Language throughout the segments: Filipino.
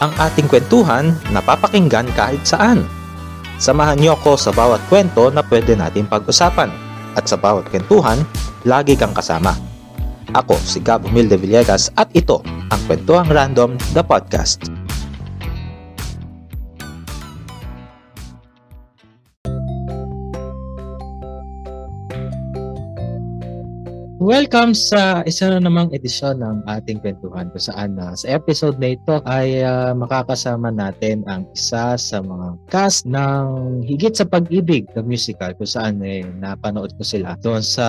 ang ating kwentuhan na papakinggan kahit saan. Samahan niyo ako sa bawat kwento na pwede natin pag-usapan at sa bawat kwentuhan, lagi kang kasama. Ako si Gab Humilde Villegas at ito ang Kwentuhang Random, the podcast. Welcome sa isa na namang edisyon ng ating kwentuhan kung saan uh, sa episode na ito ay uh, makakasama natin ang isa sa mga cast ng Higit sa Pag-ibig na musical kung saan eh, napanood ko sila doon sa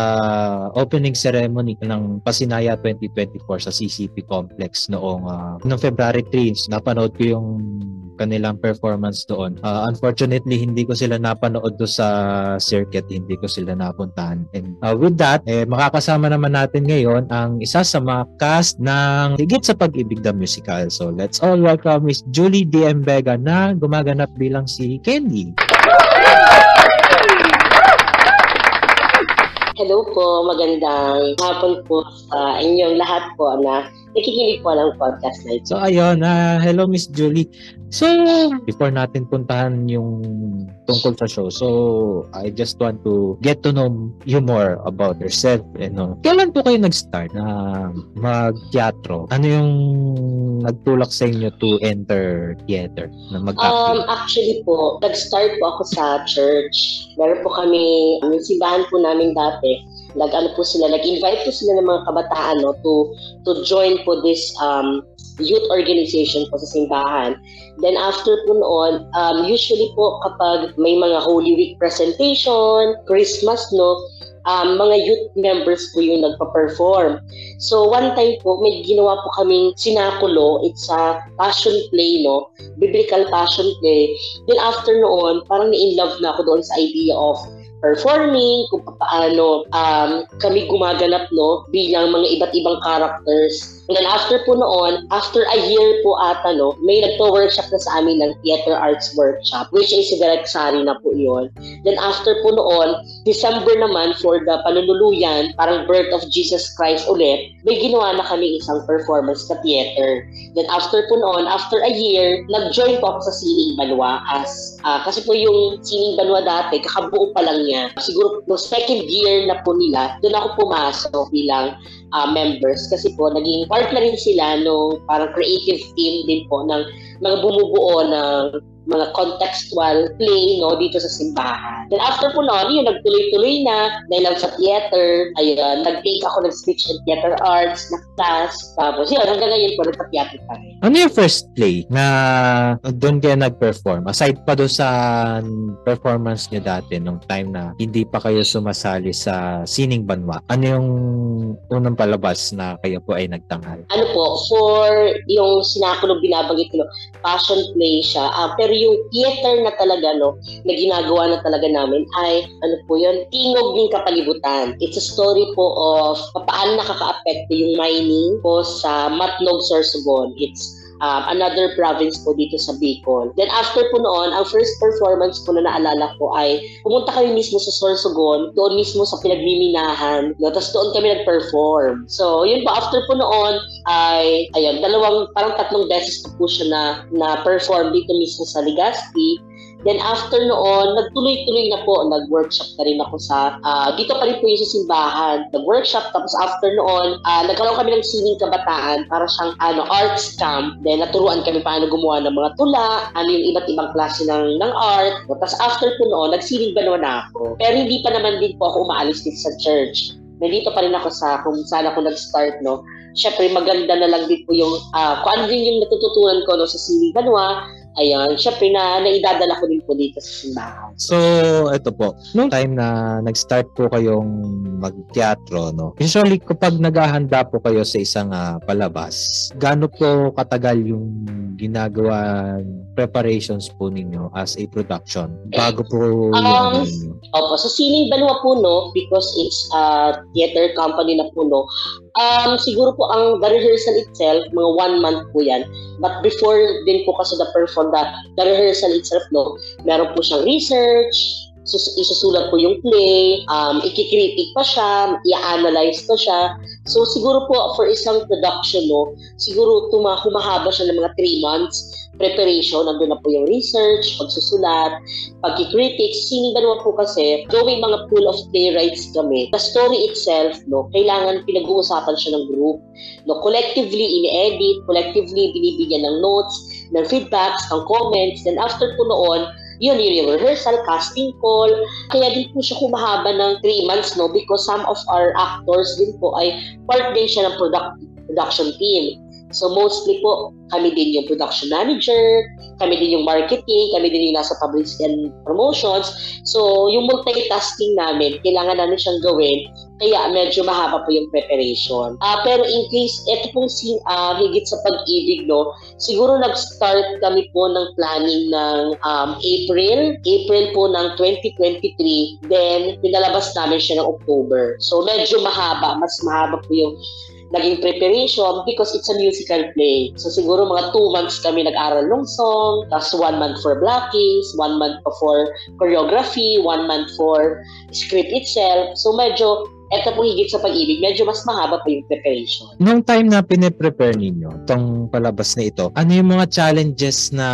opening ceremony ng Pasinaya 2024 sa CCP Complex noong, uh, noong February 3. Napanood ko yung kanilang performance doon. Uh, unfortunately, hindi ko sila napanood do sa circuit, hindi ko sila napuntahan. And uh, with that, eh, makakasama kasama naman natin ngayon ang isa sa mga cast ng Higit sa Pag-ibig the Musical. So let's all welcome Miss Julie D.M. Vega na gumaganap bilang si Candy. Hello po, magandang hapon po sa inyong lahat po na nakikinig po ng podcast na ito. So ayun, uh, hello Miss Julie. So before natin puntahan yung tungkol sa show, so I just want to get to know you more about yourself. You know. Kailan po kayo nag-start na mag-teatro? Ano yung nagtulak sa inyo to enter theater na mag-acting? Um, actually po, nag-start po ako sa church. Meron po kami, yung simbahan po namin dati, nag ano po sila, nag-invite po sila ng mga kabataan no, to to join po this um, youth organization po sa simbahan. Then after po noon, um, usually po kapag may mga Holy Week presentation, Christmas, no, um, mga youth members po yung nagpa-perform. So one time po, may ginawa po kaming sinakulo. It's a passion play, no? Biblical passion play. Then after noon, parang na-in love na ako doon sa idea of performing, kung paano um, kami gumaganap no, bilang mga iba't ibang characters And then after po noon, after a year po ata, no, may nagpo-workshop na sa amin ng theater arts workshop, which is si Direct Sari na po yun. Then after po noon, December naman for the panunuluyan, parang birth of Jesus Christ ulit, may ginawa na kami isang performance sa theater. Then after po noon, after a year, nag-join po ako sa Sining Banwa as, uh, kasi po yung Sining Banwa dati, kakabuo pa lang niya. Siguro no second year na po nila, doon ako pumasok bilang uh, members kasi po naging part na rin sila no parang creative team din po ng mga bumubuo ng mga contextual play no dito sa simbahan. Then after po noon, yun nagtuloy-tuloy na lang sa theater, ayun, nag-take ako ng speech and theater arts na class. Tapos yun, hanggang ngayon po nagpa-theater pa rin. Ano yung first play na doon kayo nag-perform? Aside pa doon sa performance niyo dati nung time na hindi pa kayo sumasali sa Sining Banwa, ano yung unang palabas na kayo po ay nagtanghal? Ano po, for yung sinakulong binabanggit ko, passion play siya. Uh, pero yung theater na talaga, no, na ginagawa na talaga namin ay, ano po yun, tingog ng kapalibutan. It's a story po of paano nakaka-apekto yung mining po sa Matnog, Sorsogon. It's um, another province po dito sa Bicol. Then after po noon, ang first performance po na naalala ko ay pumunta kami mismo sa Sorsogon, doon mismo sa pinagmiminahan, no? tapos doon kami nag-perform. So, yun po, after po noon, ay, ayun, dalawang, parang tatlong beses po, po siya na, na perform dito mismo sa Legazpi. Then after noon, nagtuloy-tuloy na po, nag-workshop na rin ako sa, uh, dito pa rin po yung sa simbahan, nag-workshop, tapos after noon, uh, nagkaroon kami ng sining kabataan para siyang ano, arts camp. Then naturuan kami paano gumawa ng mga tula, ano yung iba't ibang klase ng, ng art. Tapos after po noon, nagsining ba na ako. Pero hindi pa naman din po ako umaalis dito sa church. Nandito pa rin ako sa kung saan ako nag-start, no? Syempre, maganda na lang din po yung, uh, kung ano din yung natututunan ko no, sa Sining Banwa, Ayan, syempre na naidadala ko din po dito sa simbahan. So, ito po. Nung time na nag-start po kayong mag-teatro, no? Usually, kapag naghahanda po kayo sa isang uh, palabas, gaano po katagal yung ginagawa preparations po ninyo as a production bago po yung um, ano Opo, so Sining Banwa po, no? Because it's a theater company na po, no? Um, siguro po ang the rehearsal itself, mga one month po yan. But before din po kasi the perform, the, the rehearsal itself, no, meron po siyang research, sus- isusulat po yung play, um, ikikritik pa siya, i-analyze pa siya. So siguro po for isang production, no, siguro tuma, humahaba siya ng mga 3 months preparation, nandun na po yung research, pagsusulat, pagkikritics, sining naman po kasi, going mga pool of playwrights kami, the story itself, no, kailangan pinag-uusapan siya ng group. No, collectively, ini-edit, collectively, binibigyan ng notes, ng feedbacks, ng comments, then after po noon, yun, yun yung rehearsal, casting call. Kaya din po siya kumahaba ng 3 months, no? Because some of our actors din po ay part din siya ng product, production team. So mostly po, kami din yung production manager, kami din yung marketing, kami din yung nasa publicity and promotions. So yung multitasking namin, kailangan namin siyang gawin, kaya medyo mahaba po yung preparation. Uh, pero in case, ito pong si, uh, higit sa pag-ibig, no, siguro nag-start kami po ng planning ng um, April, April po ng 2023, then pinalabas namin siya ng October. So medyo mahaba, mas mahaba po yung naging preparation because it's a musical play. So siguro mga two months kami nag-aral ng song, tapos one month for blockings, one month for choreography, one month for script itself. So medyo eto po higit sa pag-ibig, medyo mas mahaba pa yung preparation. Nung time na pine-prepare ninyo, itong palabas na ito, ano yung mga challenges na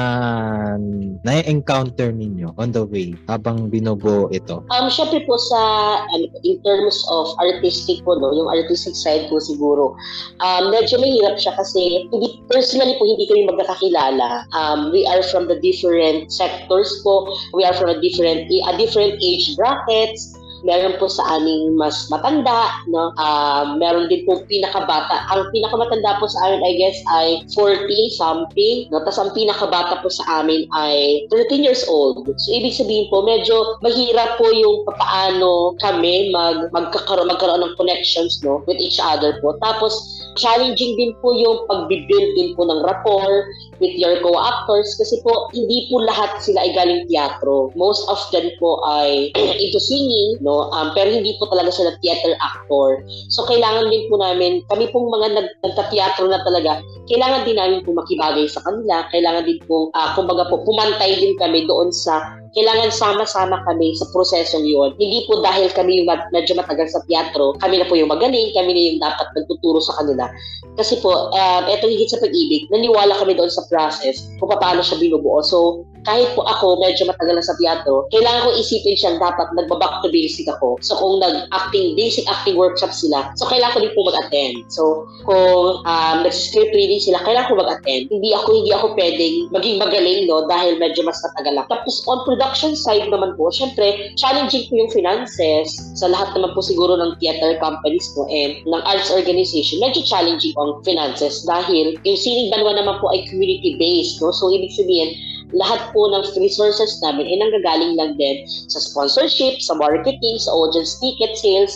na-encounter ninyo on the way habang binubuo ito? Um, syempre po sa, ano, in terms of artistic po, no, yung artistic side po siguro, um, medyo mahirap siya kasi hindi, personally po hindi kami magkakakilala. Um, we are from the different sectors po, we are from a different, a different age brackets, meron po sa aming mas matanda, no? Uh, meron din po pinakabata. Ang pinakamatanda po sa amin, I guess, ay 40 something, no? Tapos ang pinakabata po sa amin ay 13 years old. So, ibig sabihin po, medyo mahirap po yung paano kami mag, magkakaroon, magkaroon ng connections, no? With each other po. Tapos, challenging din po yung pag-build din po ng rapport with your co-actors kasi po hindi po lahat sila ay galing teatro. Most of them po ay into singing, no? Um, pero hindi po talaga sila theater actor. So, kailangan din po namin, kami pong mga nag, nagta-teatro na talaga, kailangan din namin po makibagay sa kanila. Kailangan din po, uh, kumbaga po, pumantay din kami doon sa kailangan sama-sama kami sa prosesong yun. Hindi po dahil kami yung medyo matagal sa teatro, kami na po yung magaling, kami na yung dapat nagtuturo sa kanila. Kasi po, uh, eto higit sa pag-ibig, naniwala kami doon sa process kung paano siya binubuo. So, kahit po ako medyo matagal na sa teatro, kailangan ko isipin siyang dapat nagbaback to basic ako. So, kung nag-acting, basic acting workshop sila, so kailangan ko din po mag-attend. So, kung um, nag-script reading sila, kailangan ko mag-attend. Hindi ako, hindi ako pwedeng maging magaling, no, dahil medyo mas matagal lang. Tapos, on production side naman po, syempre, challenging po yung finances sa lahat naman po siguro ng theater companies po and ng arts organization. Medyo challenging ang finances dahil yung Sining Banwa naman po ay community-based. No? So, ibig sabihin, lahat po ng resources namin ay nanggagaling lang din sa sponsorship, sa marketing, sa audience ticket sales,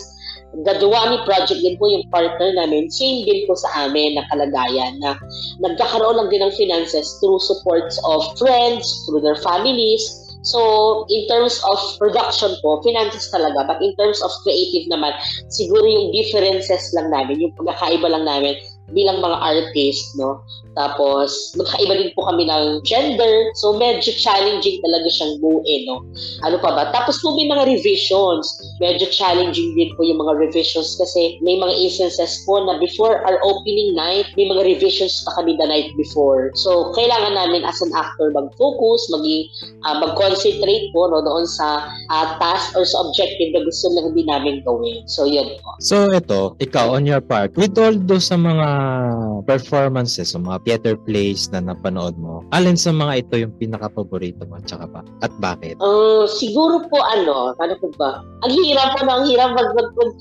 The Duwani Project din po yung partner namin, same din po sa amin na kalagayan na nagkakaroon lang din ng finances through supports of friends, through their families, So, in terms of production po, finances talaga. But in terms of creative naman, siguro yung differences lang namin, yung pagkakaiba lang namin bilang mga artist, no? Tapos, magkaiba din po kami ng gender. So, medyo challenging talaga siyang buuin, no? Ano pa ba? Tapos po may mga revisions. Medyo challenging din po yung mga revisions kasi may mga instances po na before our opening night, may mga revisions pa kami the night before. So, kailangan namin as an actor mag-focus, mag, uh, mag-concentrate po no, doon sa uh, task or sa objective na gusto lang din namin gawin. So, yun po. So, ito, ikaw on your part, with all those sa mga performances o mga theater plays na napanood mo, alin sa mga ito yung pinaka-paborito mo at saka ba? At bakit? Uh, siguro po ano, ano po ba? Ang hirap po, ang hirap mag mag mag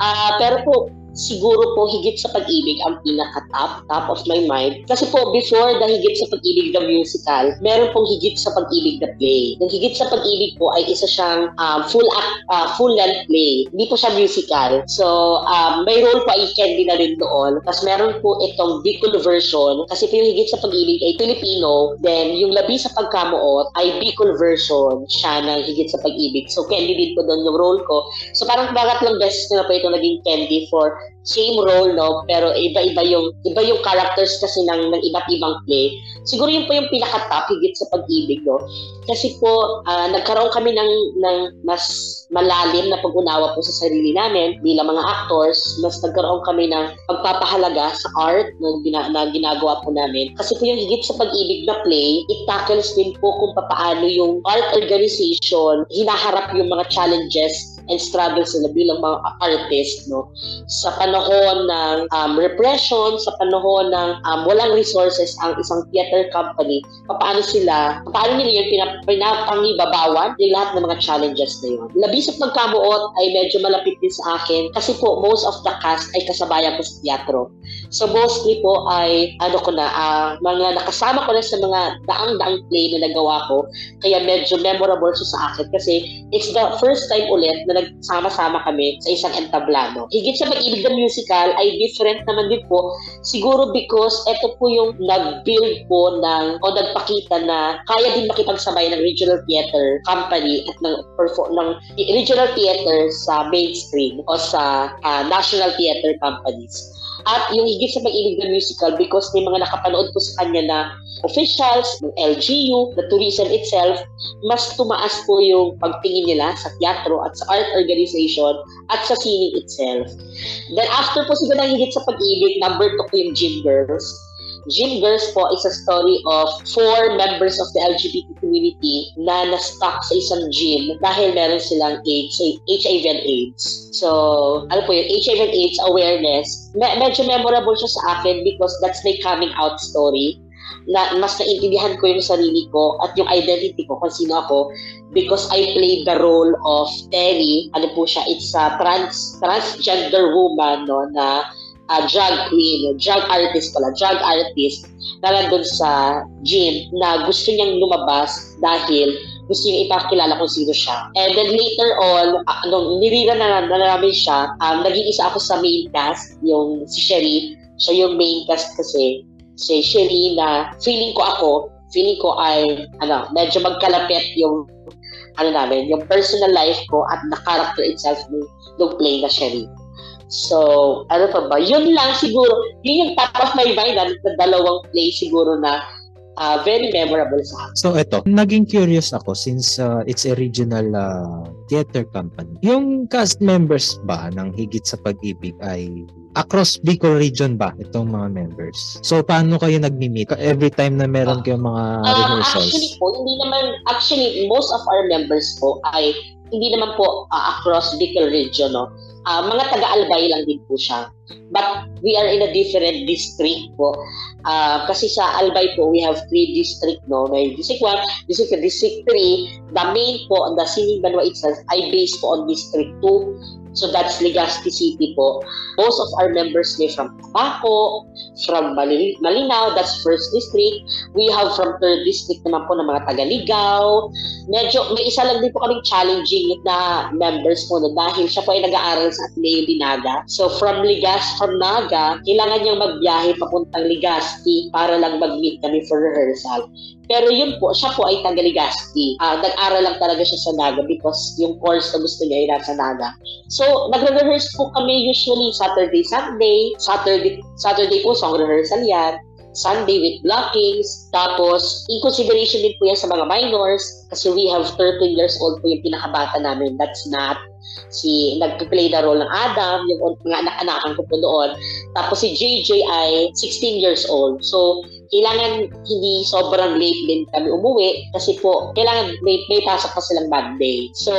uh, pero po, siguro po higit sa pag-ibig ang pinaka-top, top of my mind. Kasi po, before the higit sa pag-ibig the musical, meron pong higit sa pag-ibig the play. Yung higit sa pag-ibig po ay isa siyang um, full act, uh, full length play. Hindi po siya musical. So, um, may role pa ay Candy na rin doon. Tapos meron po itong Bicol version. Kasi po yung higit sa pag-ibig ay Filipino. Then, yung labi sa pagkamuot ay Bicol version siya ng higit sa pag-ibig. So, Candy din po doon yung role ko. So, parang bagat lang beses na po ito naging Candy for same role no? Pero iba-iba yung iba yung characters kasi ng ng iba't ibang play. Siguro yun po yung pinaka top higit sa pag-ibig no? Kasi po uh, nagkaroon kami ng ng mas malalim na pag-unawa po sa sarili namin bilang mga actors. Mas nagkaroon kami ng pagpapahalaga sa art na, gina, na ginagawa po namin. Kasi po yung higit sa pag-ibig na play it tackles din po kung paano yung art organization hinaharap yung mga challenges and struggles nila bilang mga artist no? Sa panahon ng um, repression sa panahon ng um, walang resources ang isang theater company paano sila paano nila yung pinap pinapangibabawan yung lahat ng mga challenges na yun? Labis at magkamuot ay medyo malapit din sa akin kasi po most of the cast ay kasabayan ko sa teatro. So mostly po ay ano ko na uh, mga nakasama ko na sa mga daang-daang play na nagawa ko. Kaya medyo memorable siya sa akin kasi it's the first time ulit na nagsama-sama kami sa isang entablado. Higit sa pag-ibig ng musical ay different naman din po siguro because ito po yung nag-build po ng o nagpakita na kaya din makipagsabay ng regional theater company at ng, perform, ng regional theater sa mainstream o sa uh, national theater companies. At yung higit sa pag-ibig ng musical because may mga nakapanood po sa kanya na officials, ng LGU, the tourism itself, mas tumaas po yung pagtingin nila sa teatro at sa art organization at sa sining itself. Then after po siguro ng higit sa pag-ibig, number two po yung Gym Girls. Girls po is a story of four members of the LGBT community na na-stuck sa isang gym dahil meron silang AIDS, HIV and AIDS. So, ano po yung HIV and AIDS awareness, me- medyo memorable siya sa akin because that's my coming out story na mas naintindihan ko yung sarili ko at yung identity ko kung sino ako because I played the role of Terry. Ano po siya? It's a trans transgender woman no na uh, drag queen, drag artist pala, drag artist na nandun sa gym na gusto niyang lumabas dahil gusto niya ipakilala kung sino siya. And then later on, uh, nung nirira na, na namin siya, um, naging isa ako sa main cast, yung si Sherry. Siya yung main cast kasi si Sherry na feeling ko ako, feeling ko ay ano, medyo magkalapit yung ano namin, yung personal life ko at the character itself ng, ng play na Sherry. So, ano pa ba? Yun lang siguro. Yun yung top of my mind na, na dalawang play siguro na uh, very memorable sa akin. So ito, naging curious ako since uh, it's a regional uh, theater company. Yung cast members ba ng Higit sa Pag-ibig ay across Bicol region ba itong mga members? So paano kayo nagmi-meet every time na meron kayong mga uh, rehearsals? Actually po, hindi naman actually most of our members po ay hindi naman po uh, across Bicol region no. Uh, mga taga-Albay lang din po siya. But we are in a different district po. Uh, kasi sa Albay po, we have three district, no? May District 1, District 2, District 3. The main po, the Sining Banwa itself, ay based po on District 2. So that's Legazpi City po. Most of our members may from Tabaco, from Malinaw, that's first district. We have from third district naman po ng mga taga-Ligaw. Medyo, may isa lang din po kaming challenging na members po na dahil siya po ay nag-aaral sa Ateneo Binaga. So from Ligas, from Naga, kailangan niyang magbiyahe papuntang Legazpi para lang mag-meet kami for rehearsal. Pero yun po, siya po ay taga Legazpi. Uh, nag-aral lang talaga siya sa Naga because yung course na gusto niya ay nasa Naga. So, nagre-rehearse po kami usually Saturday, Sunday. Saturday, Saturday po, song rehearsal yan. Sunday with blockings. Tapos, in consideration din po yan sa mga minors kasi we have 13 years old po yung pinakabata namin. That's not si nagpe-play na role ng Adam, yung mga anak-anakan ko po doon. Tapos si JJ ay 16 years old. So, kailangan hindi sobrang late din kami umuwi kasi po kailangan may, may pasok pa silang Monday. So,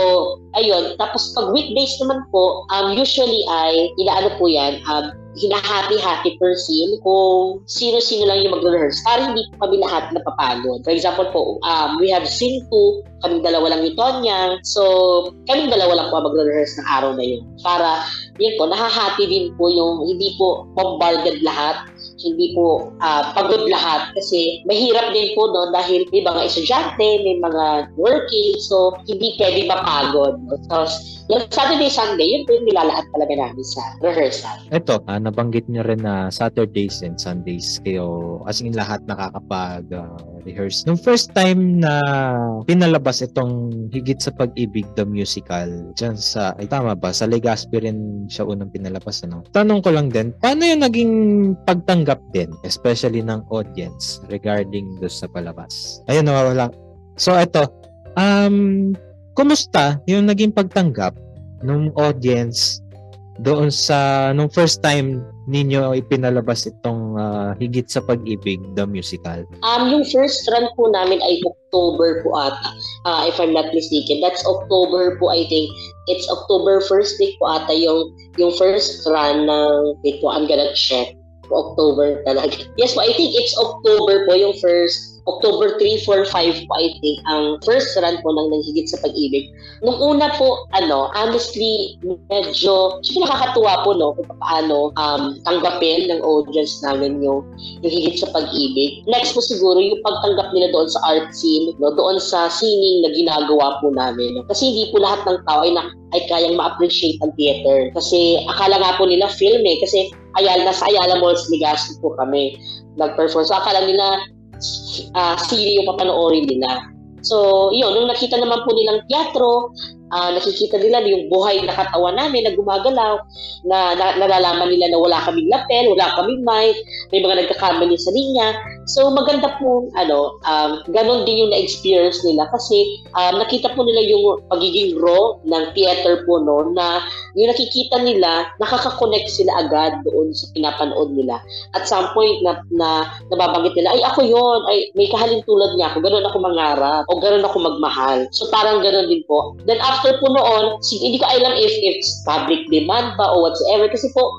ayun. Tapos pag weekdays naman po, um, usually ay inaano po yan, um, hinahappy-happy per scene kung sino-sino lang yung mag-rehearse para hindi po kami lahat napapagod. For example po, um, we have scene 2, kaming dalawa lang ni Tonya. So, kaming dalawa lang po magre-rehearse ng araw na yun. Para, yun po, nahahati din po yung hindi po bombarded lahat hindi po uh, pagod lahat kasi mahirap din po no dahil may mga estudyante, may mga working, so hindi pwede mapagod. So, yung Saturday, Sunday, yun po yung nilalahat talaga namin sa rehearsal. Ito, uh, nabanggit niyo rin na Saturdays and Sundays kayo, as in lahat nakakapag uh, rehearse. Nung first time na pinalabas itong Higit sa Pag-ibig the musical dyan sa, ay tama ba, sa Legazpi rin siya unang pinalabas, ano? Tanong ko lang din, paano yung naging pagtanggap din, especially ng audience regarding do sa palabas? Ayun, nawawala. So, ito, um, kumusta yung naging pagtanggap ng audience doon sa nung first time ninyo ipinalabas itong uh, Higit sa Pag-ibig, the musical? Um, yung first run po namin ay October po ata, uh, if I'm not mistaken. That's October po, I think. It's October first week po ata yung, yung first run ng, wait po, I'm gonna check. October talaga. Yes po, I think it's October po yung first October 3, 4, 5 po I think ang first run po ng Nanghigit sa Pag-ibig. Nung una po, ano, honestly, medyo, syempre nakakatuwa po, no, kung paano um, tanggapin ng audience namin yung, yung Higit sa Pag-ibig. Next po siguro, yung pagtanggap nila doon sa art scene, no, doon sa singing na ginagawa po namin. No? Kasi hindi po lahat ng tao ay, na, ay kayang ma-appreciate ang theater. Kasi akala nga po nila film eh, kasi Ayala, nasa Ayala Malls Legazpi po kami nag-perform. So akala nila uh, sili yung papanoorin nila. So, yun, nung nakita naman po nilang teatro, uh, nakikita nila yung buhay na katawan namin na gumagalaw, na, na nalalaman nila na wala kaming lapel, wala kaming mic, may mga nagkakamali sa linya. So maganda po, ano, um, ganun din yung na-experience nila kasi um, nakita po nila yung pagiging raw ng theater po no, na yung nakikita nila, nakaka-connect sila agad doon sa pinapanood nila. At some point na, na nababanggit nila, ay ako yon ay may kahalintulad niya ako, ganun ako mangarap, o ganun ako magmahal. So parang ganun din po. Then after po noon, hindi ko alam if it's public demand ba o whatsoever. Kasi po,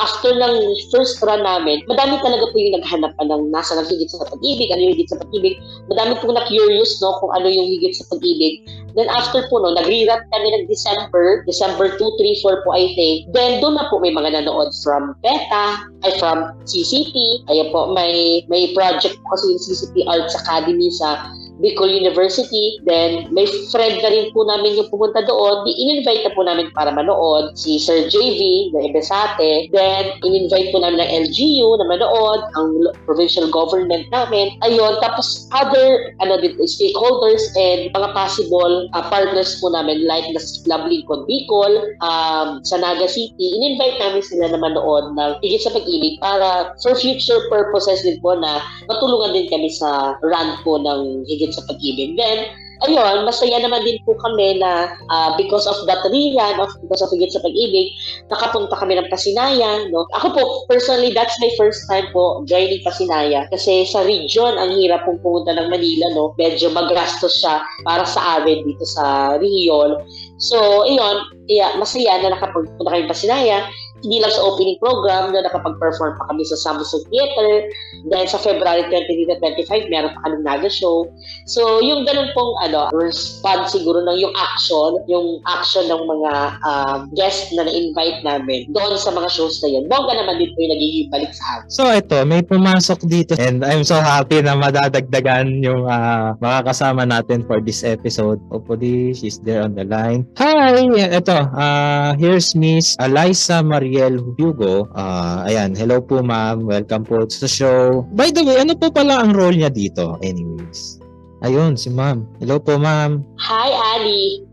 after ng first run namin, madami talaga po yung naghanap pa ng nasa ng higit sa pag-ibig, ano yung higit sa pag-ibig. Madami po na-curious no, kung ano yung higit sa pag-ibig. Then after po no, nag-rerun kami ng December, December 2, 3, 4 po I think. Then doon na po may mga nanood from PETA, ay from CCP. Ayan po, may may project po kasi yung CCP Arts Academy sa Bicol University. Then, may friend na rin po namin yung pumunta doon. Di in-invite na po namin para manood si Sir JV na Ebesate. Then, in-invite po namin ng LGU na manood, ang provincial government namin. Ayun, tapos other ano stakeholders and mga possible uh, partners po namin like the Club Lincoln Bicol, um, sa Naga City. In-invite namin sila na manood ng higit sa pag-ibig para for future purposes din po na matulungan din kami sa run po ng higit sa pag-ibig. Then, ayun, masaya naman din po kami na uh, because of that reason, of, because of higit sa pag-ibig, nakapunta kami ng Pasinayan. No? Ako po, personally, that's my first time po joining Pasinayan. Kasi sa region, ang hirap pong pumunta ng Manila. No? Medyo magastos siya para sa amin dito sa Rio. So, ayun, yeah, masaya na nakapunta kami Pasinayan hindi lang sa opening program na nakapag-perform pa kami sa Samsung Theater. Dahil sa February 2025, meron pa kami Naga Show. So, yung ganun pong ano, response siguro ng yung action, yung action ng mga um, guests na na-invite namin doon sa mga shows na yun. Bongga naman din po yung nagiging balik sa amin. So, ito, may pumasok dito and I'm so happy na madadagdagan yung uh, mga kasama natin for this episode. Hopefully, she's there on the line. Hi! Ito, uh, here's Miss Eliza Marie Ariel Hugo. Uh, ayan, hello po ma'am. Welcome po sa show. By the way, ano po pala ang role niya dito? Anyways. Ayun, si ma'am. Hello po ma'am. Hi, Ali.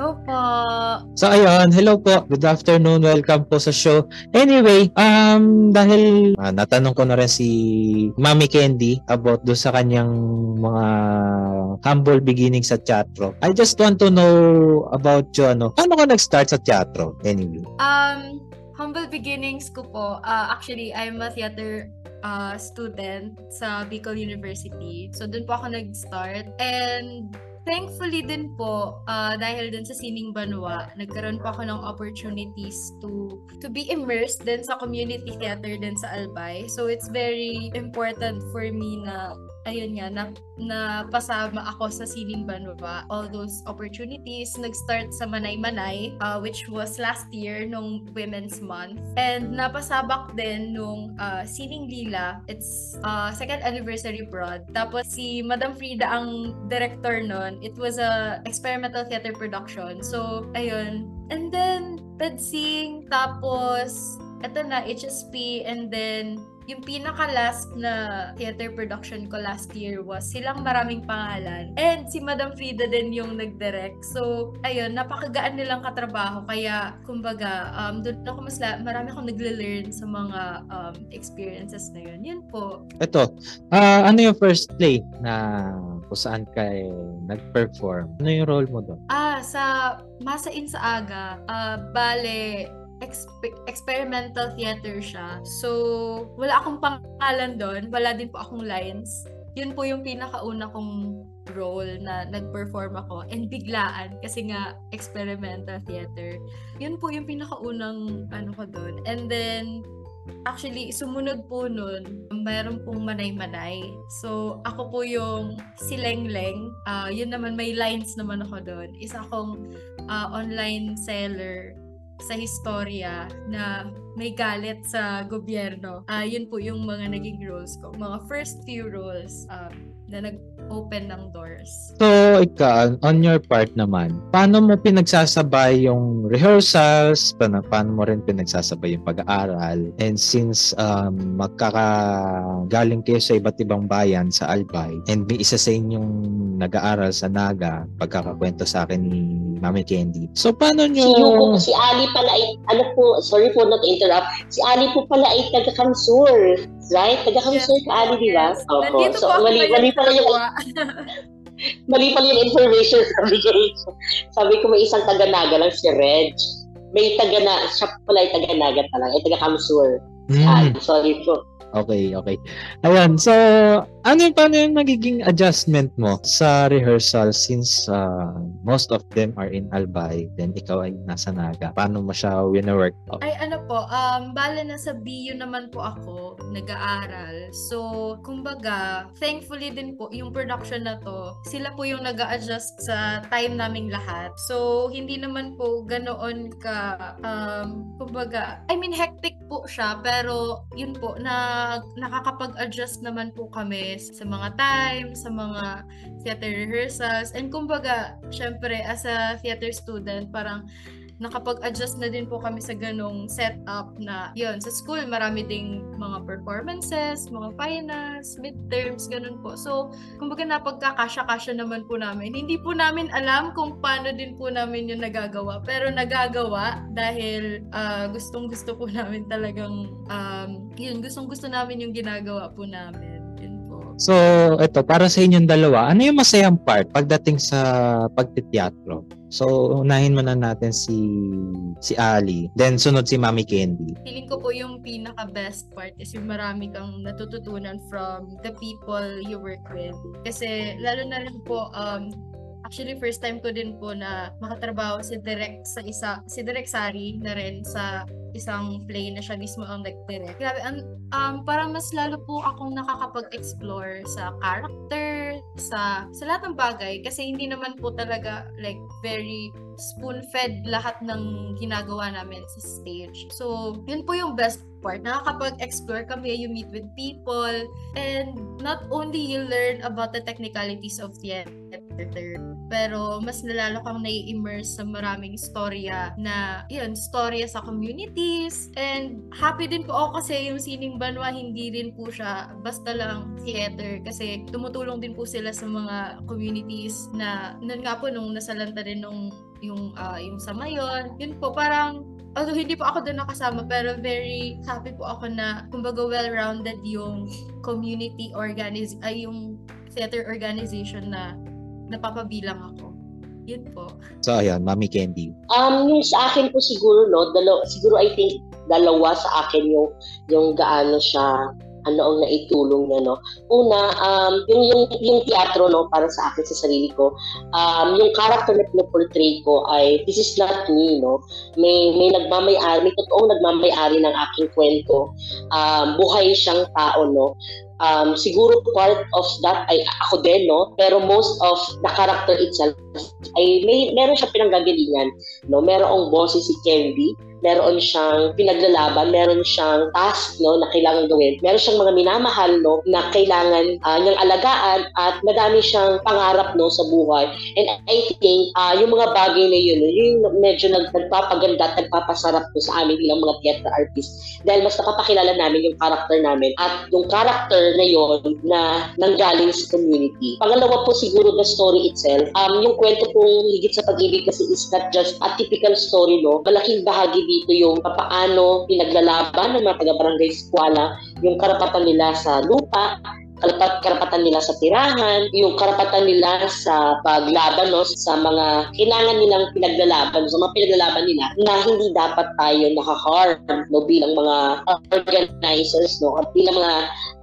Hello po. So ayun, hello po. Good afternoon. Welcome po sa show. Anyway, um dahil uh, natanong ko na rin si Mami Candy about do sa kanyang mga humble beginnings sa teatro. I just want to know about you ano. Paano ka nag-start sa teatro? Anyway. Um humble beginnings ko po, uh, actually, I'm a theater uh, student sa Bicol University. So, dun po ako nag-start. And thankfully din po, uh, dahil din sa Sining Banwa, nagkaroon po ako ng opportunities to to be immersed din sa community theater din sa Albay. So, it's very important for me na ayun nga, na, na pasama ako sa Sining Banwa. All those opportunities, nag-start sa Manay-Manay, uh, which was last year, nung Women's Month. And napasabak din nung uh, Sining Lila. It's uh, second anniversary broad. Tapos si Madam Frida ang director nun. It was a experimental theater production. So, ayun. And then, Pedsing, tapos, eto na, HSP, and then yung pinaka-last na theater production ko last year was Silang Maraming Pangalan. And si Madam Frida din yung nag-direct. So, ayun, napakagaan nilang katrabaho. Kaya, kumbaga, um, doon ako mas, la- marami akong nagle-learn sa mga um, experiences na yun. Yun po. Ito, ah, ano yung first play na kung saan ka eh, nag-perform? Ano yung role mo doon? Ah, sa Masa In sa Aga, ah, bale, exp- experimental theater siya. So, wala akong pangalan doon. Wala din po akong lines. Yun po yung pinakauna kong role na nag-perform ako. And biglaan, kasi nga experimental theater. Yun po yung pinakaunang ano ko doon. And then, actually, sumunod po nun, mayroon pong manay-manay. So, ako po yung si Leng-Leng. Ah, yun naman, may lines naman ako doon. Isa akong ah, online seller sa historia na may galit sa gobyerno. Ah, yun po yung mga naging roles ko. Mga first few roles ah, na nag-open ng doors. So, ikaw, on your part naman, paano mo pinagsasabay yung rehearsals? Paano, paano mo rin pinagsasabay yung pag-aaral? And since um, magkakagaling kayo sa iba't ibang bayan sa Albay, and may isa sa inyong nag-aaral sa Naga, pagkakakwento sa akin ni Mami Candy. So, paano Si nyo... Yuko, si Ali pala ay, ano po, sorry po not to interrupt, si Ali po pala ay taga-Kamsur. Right? Taga-Kamsur ka, Ali, di ba? Yes. Opo. Nandito So, po mali, mali pala yung mali pala yung information sa bigay ko. Sabi ko may isang taga-naga lang si Reg. May taga na, siya pala ay taga-naga talaga, ay taga-Kamsur. Hmm. Ah, sorry po. Okay, okay. Ayan, so ano yung paano yung nagiging adjustment mo sa rehearsal since uh, most of them are in Albay, then ikaw ay nasa Naga. Paano mo siya wina-work out? Ay ano po, um, bale na sa BU naman po ako, nag-aaral. So, kumbaga, thankfully din po, yung production na to, sila po yung nag adjust sa time naming lahat. So, hindi naman po ganoon ka, um, kumbaga, I mean, hectic po siya, pero yun po, na nakakapag-adjust naman po kami sa mga time, sa mga theater rehearsals, and kumbaga, syempre, as a theater student, parang nakapag-adjust na din po kami sa ganong setup na yun, sa school marami ding mga performances, mga finals, midterms, ganun po. So, kumbaga napagkakasya-kasya naman po namin. Hindi po namin alam kung paano din po namin yung nagagawa, pero nagagawa dahil ah, gustong-gusto po namin talagang um, yun, gustong-gusto namin yung ginagawa po namin. So, ito, para sa inyong dalawa, ano yung masayang part pagdating sa pagtiteatro? So, unahin muna natin si si Ali, then sunod si Mami Candy. feeling ko po yung pinaka best part is yung marami kang natututunan from the people you work with. Kasi lalo na rin po um actually first time ko din po na makatrabaho si Direk sa isa si Direk Sari na rin sa isang play na siya mismo ang nag-direct. Grabe, ang, um, parang mas lalo po akong nakakapag-explore sa character, sa, sa lahat ng bagay. Kasi hindi naman po talaga like very spoon-fed lahat ng ginagawa namin sa stage. So, yun po yung best part. Nakakapag-explore kami, you meet with people, and not only you learn about the technicalities of theater, pero mas nalalo kang nai-immerse sa maraming storya na, yun, storya sa communities, and happy din po ako kasi yung Sining Banwa, hindi rin po siya basta lang theater, kasi tumutulong din po sila sa mga communities na, nun nga po, nung nasalanta rin nung yung ah, yung sa mayon. Yun po parang although hindi po ako doon nakasama pero very happy po ako na kumbaga well-rounded yung community organiz ay yung theater organization na napapabilang ako. Yun po. So, ayan, Mami Candy. Um, yung sa akin po siguro, no, dalaw, siguro I think dalawa sa akin yung, yung gaano siya, ano ang naitulong niya, no. Una, um, yung, yung, yung teatro, no, para sa akin, sa sarili ko, um, yung character na pinoportray ko ay, this is not me, no. May, may nagmamayari, may totoong nagmamayari ng aking kwento. Um, buhay siyang tao, no. Um, siguro part of that ay ako din, no? Pero most of the character itself ay may meron siya pinanggagalingan, no? Merong boses si Candy meron siyang pinaglalaban, meron siyang task no, na kailangan gawin. Meron siyang mga minamahal no, na kailangan uh, niyang alagaan at madami siyang pangarap no, sa buhay. And I think uh, yung mga bagay na yun, yung medyo nag, nagpapaganda at nagpapasarap po sa amin bilang mga theater artist dahil mas napapakilala namin yung character namin at yung character na yon na nanggaling sa community. Pangalawa po siguro the story itself. Um, yung kwento pong higit sa pag-ibig kasi is not just a typical story, no? Malaking bahagi dito yung paano pinaglalaban ng mga taga-barangay Eskwala yung karapatan nila sa lupa, karapat, karapatan nila sa tirahan, yung karapatan nila sa paglaban no, sa mga kailangan nilang pinaglalaban, sa mga pinaglalaban nila na hindi dapat tayo nakaharm no, bilang mga organizers no, at bilang mga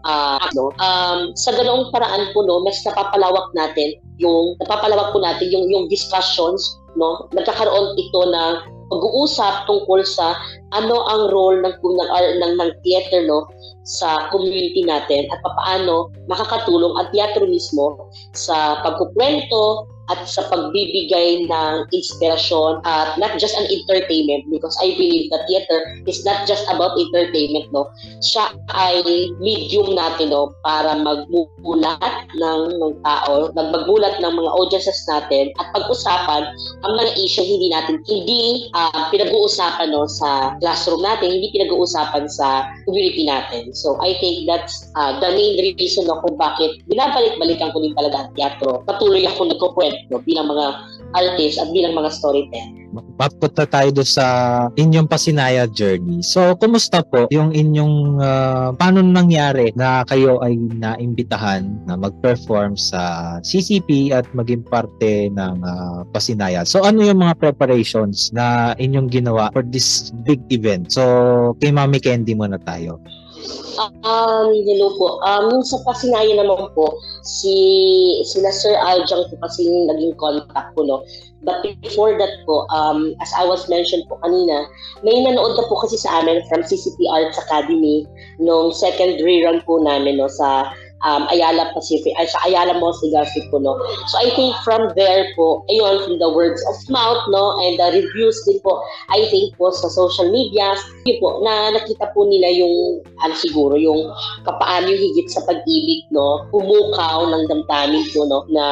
uh, no, um, sa ganoong paraan po no, mas napapalawak natin yung napapalawak po natin yung yung discussions no nagkakaroon ito na pag-uusap tungkol sa ano ang role ng ng, ng, ng theater no sa community natin at paano makakatulong ang teatro mismo sa pagkukwento at sa pagbibigay ng inspirasyon at not just an entertainment because I believe that theater is not just about entertainment no? Siya ay medium natin no? Para magmulat ng ng tao magmulat ng mga audiences natin at pag-usapan ang mga issue hindi natin hindi uh, pinag-uusapan no sa classroom natin hindi pinag-uusapan sa community natin. So I think that's uh, the main reason no kung bakit binabalik-balikan ko din talaga ang teatro. Patuloy ako nagkukwento no, bilang mga artist at bilang mga storyteller. Papunta tayo do sa inyong pasinaya journey. So, kumusta po yung inyong, uh, paano nangyari na kayo ay naimbitahan na mag-perform sa CCP at maging parte ng uh, pasinaya? So, ano yung mga preparations na inyong ginawa for this big event? So, kay Mami Candy muna tayo. Um, hello po. Um, sa Pasinaya naman po, si sila Sir Aljang po kasi yung naging contact ko, no? But before that po, um, as I was mentioned po kanina, may nanood na po kasi sa amin from CCP Arts Academy nung second rerun po namin, no, sa um, Ayala Pacific, ay sa Ayala Mall Legazpi po, no. So I think from there po, ayun, from the words of mouth, no, and the reviews din po, I think po sa social media, yun po, na nakita po nila yung, ano siguro, yung kapaano yung higit sa pag-ibig, no, pumukaw ng damdamin po, no, na,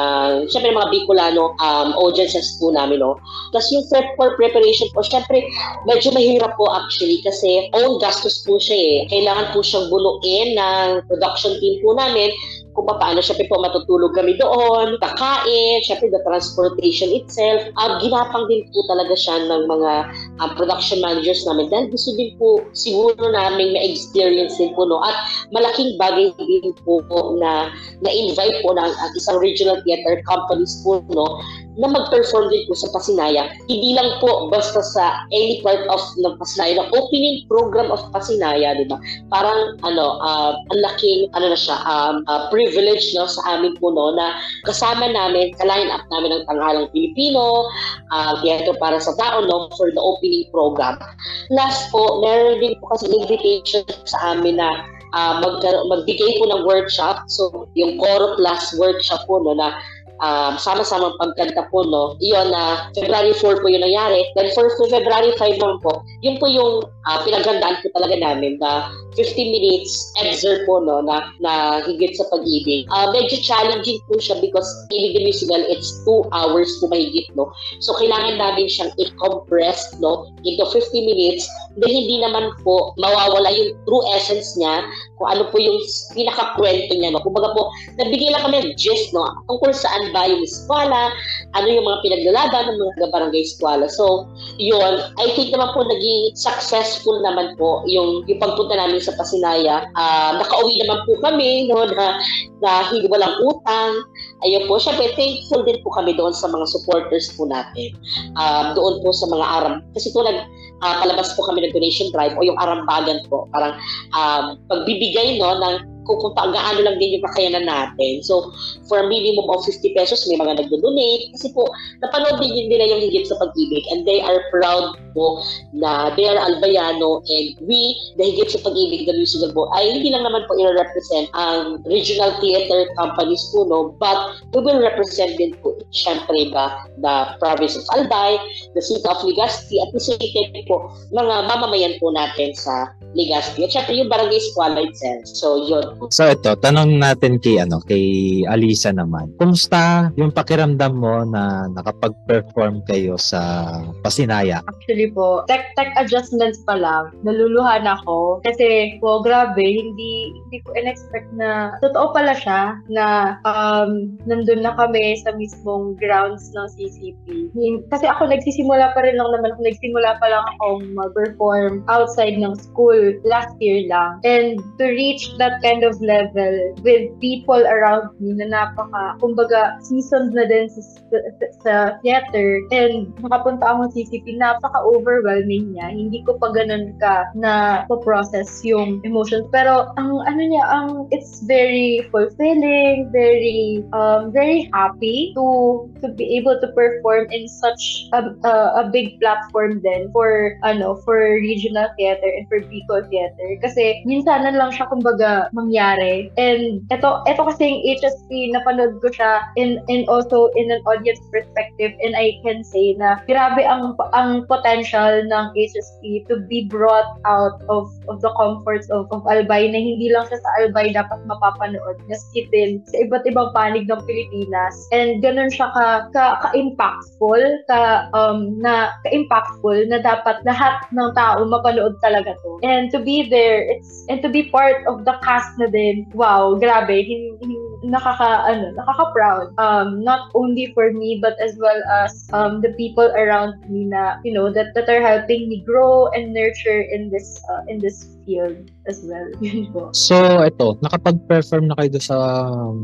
syempre mga Bicolano um, audiences po namin, no. Plus yung prep for preparation po, syempre, medyo mahirap po actually kasi own gastos po siya eh. Kailangan po siyang buluin ng production team po namin namin kung paano, syempre po matutulog kami doon, kakain, syempre the transportation itself. Uh, ginapang din po talaga siya ng mga uh, production managers namin dahil gusto din po siguro namin ma-experience din po no at malaking bagay din po na na-invite po ng uh, isang regional theater companies po no na mag-perform din po sa Pasinaya. Hindi lang po basta sa any part of ng Pasinaya, ng opening program of Pasinaya, di ba? Parang ano, uh, ang laking ano na siya, um, uh, privilege no sa amin po no na kasama namin sa line up namin ng Tanghalang Pilipino, uh, teatro para sa tao no for the opening program. Last po, meron din po kasi invitation sa amin na uh, mag magbigay po ng workshop. So, yung Coro Plus workshop po no na um, sama-sama pagkanta po, no? Iyon na uh, February 4 po yung nangyari. Then for, February 5 naman po, yun po yung uh, pinaghandaan po talaga namin na 50 minutes excerpt po, no? Na, na higit sa pag-ibig. Uh, medyo challenging po siya because Ibig the Musical, it's 2 hours po mahigit, no? So, kailangan namin siyang i-compress, no? Into 50 minutes. Then, hindi naman po mawawala yung true essence niya kung ano po yung pinakakwento niya, no? Kumbaga po, nabigay lang kami ng gist, no? Tungkol saan ba yung eskwala, ano yung mga pinaglalaban ng mga barangay eskwala. So, yun, I think naman po naging successful naman po yung, yung pagpunta namin sa Pasinaya. Uh, nakauwi naman po kami, no, na, na hindi walang utang. Ayun po, syempre thankful din po kami doon sa mga supporters po natin. Um, doon po sa mga aram. Kasi nag, uh, palabas po kami ng donation drive o yung arambagan po. Parang um, pagbibigay no, ng kung, kung gaano lang din yung kakayanan natin. So, for a minimum of 50 pesos, may mga nagdo-donate. Kasi po, napanood din nila yung higit sa pag-ibig and they are proud po na are Albayano and we, the higit sa pag-ibig the musical po, ay hindi lang naman po i-represent ang regional theater companies po, no? But we will represent din po syempre the, the province of Albay, the city of Legazpi, at the same time po, mga mamamayan po natin sa Legazpi. At syempre yung barangay Escuela itself. So, yun. So ito, tanong natin kay ano, kay Alisa naman. Kumusta yung pakiramdam mo na nakapag-perform kayo sa Pasinaya? Actually po, tech tech adjustments pa lang, naluluhan ako. Kasi po, grabe, hindi hindi ko in-expect na totoo pala siya na um, nandun na kami sa mismong grounds ng CCP. Kasi ako nagsisimula pa rin lang naman, nagsimula pa lang akong mag-perform outside ng school last year lang. And to reach that kind of level with people around me na napaka, kumbaga, seasoned na din sa, sa, sa theater and nakapunta ako sa CCP, napaka-overwhelming niya. Hindi ko pa ganun ka na process yung emotions. Pero ang ano niya, ang it's very fulfilling, very um very happy to to be able to perform in such a, a, a big platform then for ano for regional theater and for Bicol theater kasi minsan na lang siya kumbaga mangyari and ito ito kasi yung HSP napanood ko siya in in also in an audience perspective and I can say na grabe ang ang potential ng HSP to be brought out of of the comforts of, of Albay na hindi lang siya sa Albay dapat mapapanood maski din sa iba't ibang panig ng Pilipinas. And ganun siya ka ka, ka-impactful ka um na ka-impactful na dapat lahat ng tao mapanood talaga to. And to be there it's and to be part of the cast na din wow grabe hindi nakaka ano nakaka-proud. Um not only for me but as well as um the people around me na you know that that are helping me grow and nurture in this uh, in this field as well So ito, nakapag-perform na kayo sa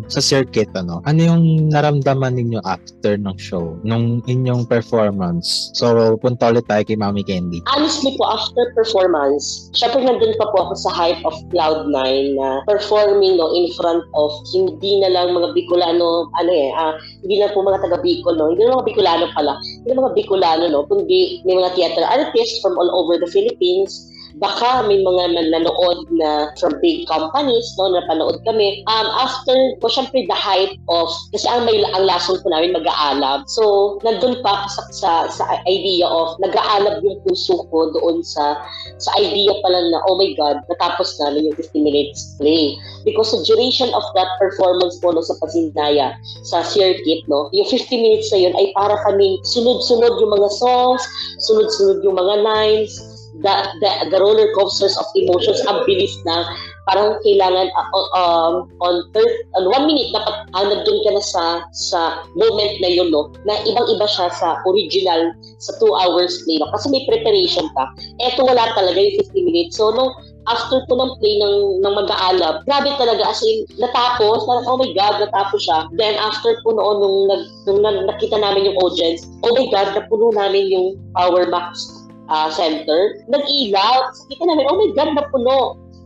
sa circuit ano. Ano yung naramdaman ninyo after ng show, nung inyong performance? So punta ulit tayo kay Mami Candy. Honestly po, after performance, syempre nandun pa po ako sa hype of Cloud9 na performing no, in front of hindi na lang mga Bicolano, ano eh, ah, hindi na po mga taga Bicol, no? hindi na mga Bicolano pala, na mga Bicolano, no? kundi may mga theater artists from all over the Philippines, baka may mga nanonood na from big companies, no, napanood kami. Um, after po, syempre the hype of, kasi ang, may, ang lason po namin mag-aalab. So, nandun pa sa, sa, sa idea of, nag-aalab yung puso ko doon sa, sa idea pala na, oh my God, natapos namin yung 50 minutes play. Because the duration of that performance po no, sa Pasinaya, sa circuit, no, yung 50 minutes na yun ay para kami sunod-sunod yung mga songs, sunod-sunod yung mga lines, the, the, the roller coasters of emotions ang bilis na parang kailangan uh, um, on third on one minute dapat uh, nandun ka na sa sa moment na yun no? Na ibang-iba siya sa original sa 2 hours play no? Kasi may preparation ka. Eto wala talaga yung 50 minutes. So nung after ko ng play ng, ng mag-aalab, grabe talaga as in, natapos, parang, oh my God, natapos siya. Then after po noon, nung, nag, nung nakita namin yung audience, oh my God, napuno namin yung Power Max uh, center, nag-ilaw. Kita namin, oh my God, napuno.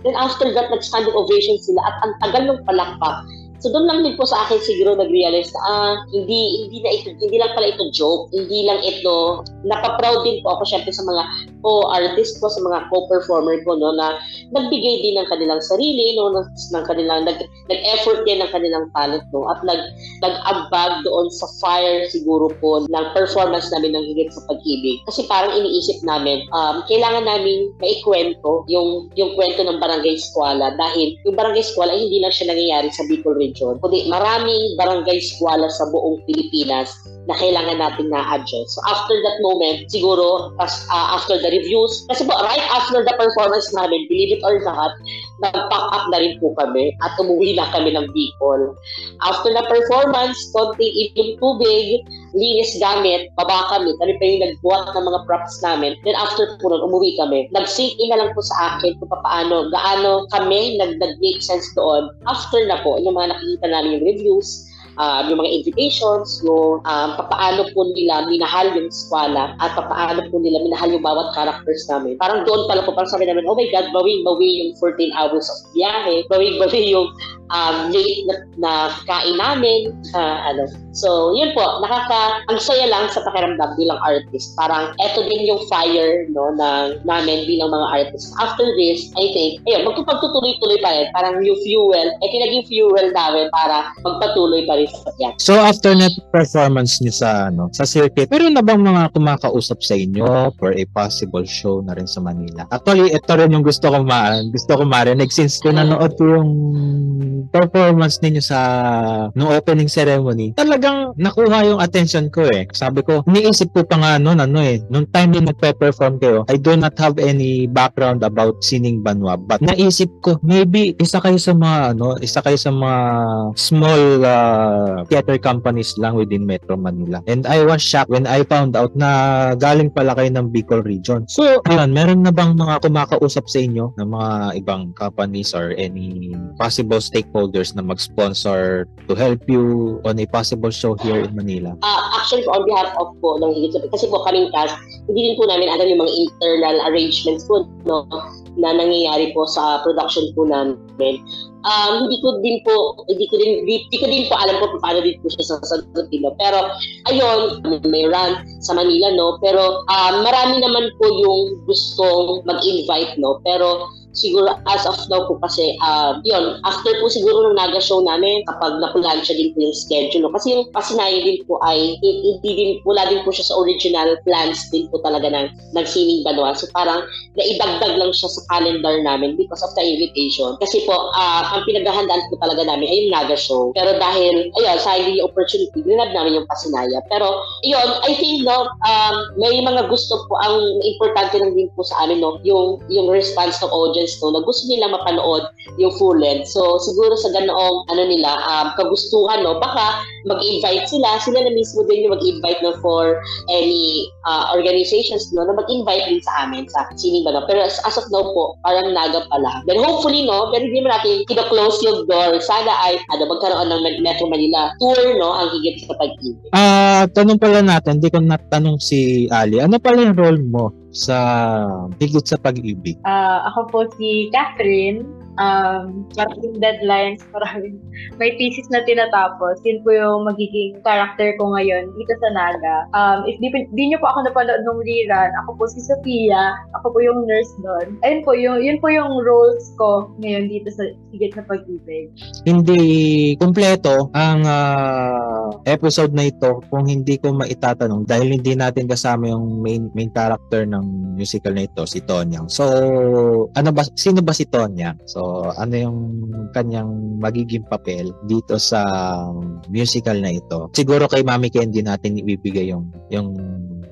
Then after that, nag-standing ovation sila at ang tagal ng palakpak. So doon lang din po sa akin siguro nag-realize na ah, hindi hindi na ito hindi lang pala ito joke, hindi lang ito napaproud din po ako syempre sa mga co-artist ko, sa mga co-performer ko no na nagbigay din ng kanilang sarili no ng, ng kanilang nag, nag-effort din ng kanilang talent no at nag nag-ambag doon sa fire siguro po ng performance namin ng higit sa pag-ibig. Kasi parang iniisip namin um, kailangan namin maikwento yung yung kwento ng Barangay Eskwala dahil yung Barangay Eskwala ay hindi lang siya nangyayari sa Bicol region, kundi maraming barangay eskwela sa buong Pilipinas na kailangan natin na-adjust. So after that moment, siguro as, uh, after the reviews, kasi po right after the performance namin, believe it or not, nag-pack up na rin po kami at umuwi na kami ng Bicol. After the performance, konting inom tubig, linis gamit, baba kami, kami pa yung nagbuhat ng mga props namin. Then after po nun, umuwi kami. Nag-sink in na lang po sa akin kung paano, gaano kami nag-make sense doon. After na po, yung mga nakikita namin yung reviews, uh, yung mga invitations, yung um, papaano po nila minahal yung eskwala at papaano po nila minahal yung bawat characters namin. Parang doon pala po, parang sabi namin, oh my God, bawing bawi yung 14 hours of biyahe, bawing bawi yung um, late na, na kain namin. Uh, ano. So, yun po, nakaka, ang saya lang sa pakiramdam bilang artist. Parang eto din yung fire no, na, namin bilang mga artist. After this, I think, ayun, magpapagtutuloy-tuloy pa rin. Parang yung fuel, eh, naging fuel namin para magpatuloy pa rin sa yan. So, after net performance niyo sa, ano, sa circuit, meron na bang mga kumakausap sa inyo for a possible show na rin sa Manila? Actually, ito rin yung gusto ko ma gusto ko marinig since ko yung performance ninyo sa no opening ceremony. Talagang nakuha yung attention ko eh. Sabi ko, iniisip ko pa nga noon ano eh, nung time na nagpe-perform kayo, I do not have any background about sining banwa. But naisip ko, maybe isa kayo sa mga ano, isa kayo sa mga small uh, theater companies lang within Metro Manila. And I was shocked when I found out na galing pala kayo ng Bicol region. So, ayun, meron na bang mga kumakausap sa inyo ng mga ibang companies or any possible stakeholders na mag-sponsor to help you on a possible show here in Manila? Uh, actually, on behalf of po ng Higit kasi po kaming cast, hindi din po namin alam yung mga internal arrangements po no, na nangyayari po sa production po namin. Um, hindi ko din po, hindi ko din, hindi ko din po alam po paano din po siya sasagutin. No? Pero, ayun, may run sa Manila, no? Pero, um, marami naman po yung gustong mag-invite, no? Pero, siguro as of now po kasi uh, yun, after po siguro ng Naga show namin, kapag napulansya din po yung schedule. No? Kasi yung pasinayo din po ay hindi din, wala din po siya sa original plans din po talaga ng, ng Sining Banwa. So parang naidagdag lang siya sa calendar namin because of the invitation. Kasi po, uh, ang pinaghahandaan po talaga namin ay yung Naga show. Pero dahil, ayun, sa hindi yung opportunity, grinab namin yung pasinaya. Pero, yun, I think, no, um, may mga gusto po, ang importante lang din po sa amin, no, yung, yung response ng audience audience no, na gusto nila mapanood yung full length. So siguro sa ganoong ano nila um, kagustuhan no, baka mag-invite sila, sila na mismo din yung mag-invite no for any uh, organizations no na mag-invite din sa amin sa Sinimba no. Pero as, as of now po, parang naga pa lang. Then hopefully no, pero hindi mo natin kina-close yung door. Sana ay ano magkaroon ng Metro Manila tour no ang higit sa pag-ibig. Ah, uh, tanong pala natin, hindi ko natanong si Ali. Ano pala yung role mo sa higit sa pag-ibig? Uh, ako po si Catherine um, maraming deadlines, maraming, may thesis na tinatapos. Yun po yung magiging character ko ngayon dito sa Naga. Um, if di, di nyo po ako napanood nung rerun, ako po si Sophia, ako po yung nurse doon. Ayun po, yung, yun po yung roles ko ngayon dito sa Higit na Pag-ibig. Hindi kumpleto ang uh, episode na ito kung hindi ko maitatanong dahil hindi natin kasama yung main main character ng musical na ito, si Tonyang. So, ano ba, sino ba si Tonyang? So, ano yung kanyang magiging papel dito sa musical na ito? Siguro kay Mami Candy natin ibibigay yung yung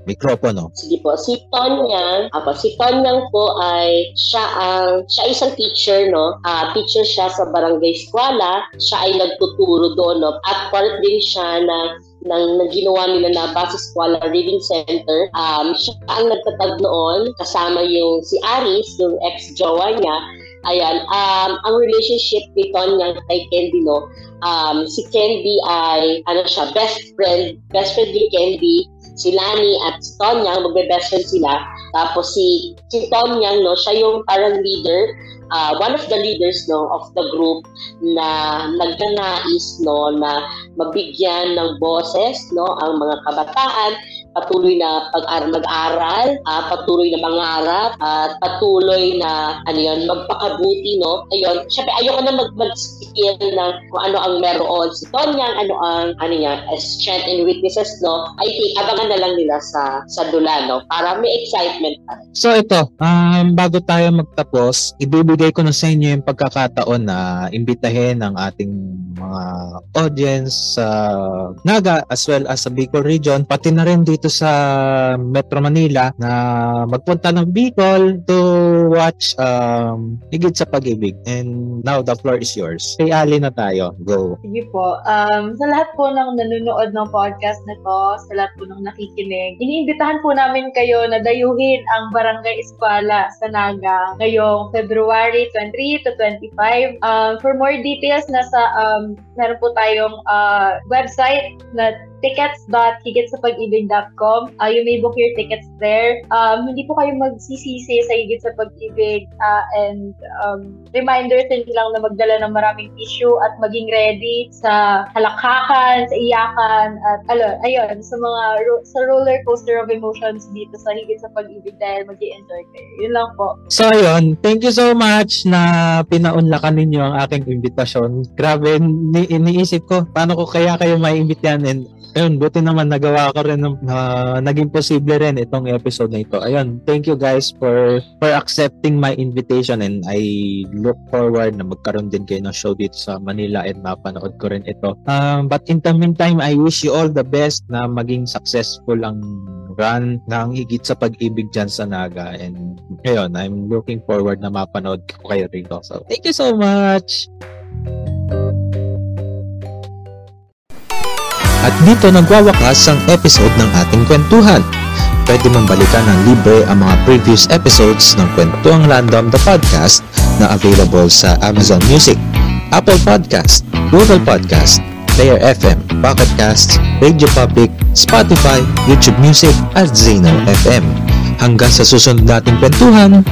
mikropono. Sige po, si Tonyang, ako, si Tonyang po ay siya ang, siya isang teacher, no? Uh, teacher siya sa barangay eskwela, siya ay nagtuturo doon, no? At part din siya ng ng, ng ginawa nila na Base Eskwela Reading Center. Um, siya ang nagtatag noon, kasama yung si Aris, yung ex-jowa niya, Ayan, um, ang relationship ni Tonya kay Candy, no, um, si Candy ay, ano siya, best friend, best friend ni Candy, si Lani at si Tonya, magbe-best friend sila. Tapos si, si Tonya, no, siya yung parang leader, uh, one of the leaders no of the group na nagnanais no na mabigyan ng boses no ang mga kabataan patuloy na pag mag-aral, uh, patuloy na mangarap, at patuloy na ano yun, magpakabuti, no? Ayun, syempre ayoko na mag mag-skill ng kung ano ang meron si Tonyang, ano ang ano yan, strength and weaknesses, no? I think abangan na lang nila sa sa dula, no? Para may excitement pa. So ito, um, bago tayo magtapos, ibibigay ko na sa inyo yung pagkakataon na imbitahin ang ating mga audience sa uh, Naga as well as sa Bicol region, pati na rin dito dito sa Metro Manila na magpunta ng Bicol to watch um, Higit sa Pag-ibig. And now the floor is yours. Kay Ali na tayo. Go. Sige po. Um, sa lahat po ng nanonood ng podcast na to, sa lahat po ng nakikinig, iniimbitahan po namin kayo na dayuhin ang Barangay Eskwala sa Naga ngayong February 23 to 25. Um, for more details, nasa um, meron po tayong uh, website na tickets.higitsapag-ibig.com. Uh, you may book your tickets there. Um, hindi po kayo magsisisi sa Higit sa Pag-ibig uh, and um, reminders din lang na magdala ng maraming tissue at maging ready sa halakhakan, sa iyakan, at alo, ayun, sa mga ro- sa roller coaster of emotions dito sa Higit sa Pag-ibig dahil mag enjoy kayo. Yun lang po. So ayun, thank you so much na pinaunlakan ninyo ang aking invitasyon. Grabe, ni iniisip ko, paano ko kaya kayo maiimbitahan and ayun, buti naman nagawa ko rin uh, naging posible rin itong episode na ito. Ayun, thank you guys for for accepting my invitation and I look forward na magkaroon din kayo ng show dito sa Manila and mapanood ko rin ito. Um, but in the meantime, I wish you all the best na maging successful ang run ng higit sa pag-ibig dyan sa Naga and ayun, I'm looking forward na mapanood ko kayo rito. So, thank you so much! At dito nagwawakas ang episode ng ating kwentuhan. Pwede mong balikan ng libre ang mga previous episodes ng Kwentuang Random the Podcast na available sa Amazon Music, Apple Podcast, Google Podcast, Player FM, Pocket Casts, Radio Public, Spotify, YouTube Music at Zeno FM. Hanggang sa susunod nating kwentuhan,